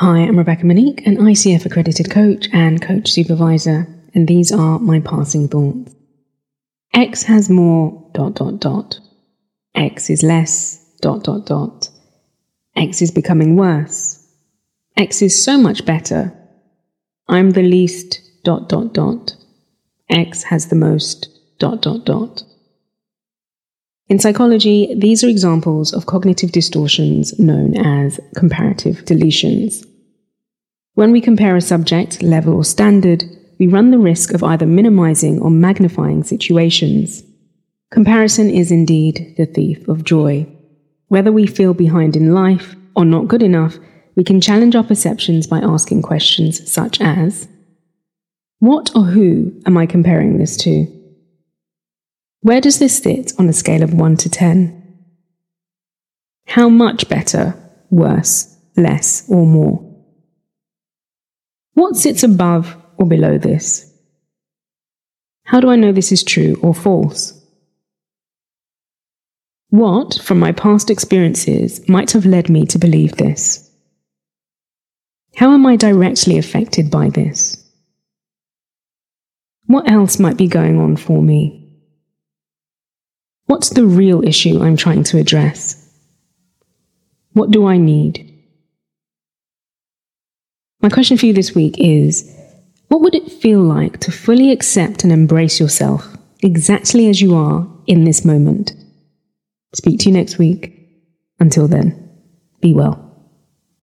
Hi, I'm Rebecca Monique, an ICF accredited coach and coach supervisor, and these are my passing thoughts. X has more dot dot dot. X is less dot dot dot. X is becoming worse. X is so much better. I'm the least dot dot dot. X has the most dot dot dot. In psychology, these are examples of cognitive distortions known as comparative deletions. When we compare a subject, level, or standard, we run the risk of either minimizing or magnifying situations. Comparison is indeed the thief of joy. Whether we feel behind in life or not good enough, we can challenge our perceptions by asking questions such as What or who am I comparing this to? Where does this sit on a scale of 1 to 10? How much better, worse, less, or more? What sits above or below this? How do I know this is true or false? What, from my past experiences, might have led me to believe this? How am I directly affected by this? What else might be going on for me? What's the real issue I'm trying to address? What do I need? My question for you this week is What would it feel like to fully accept and embrace yourself exactly as you are in this moment? Speak to you next week. Until then, be well.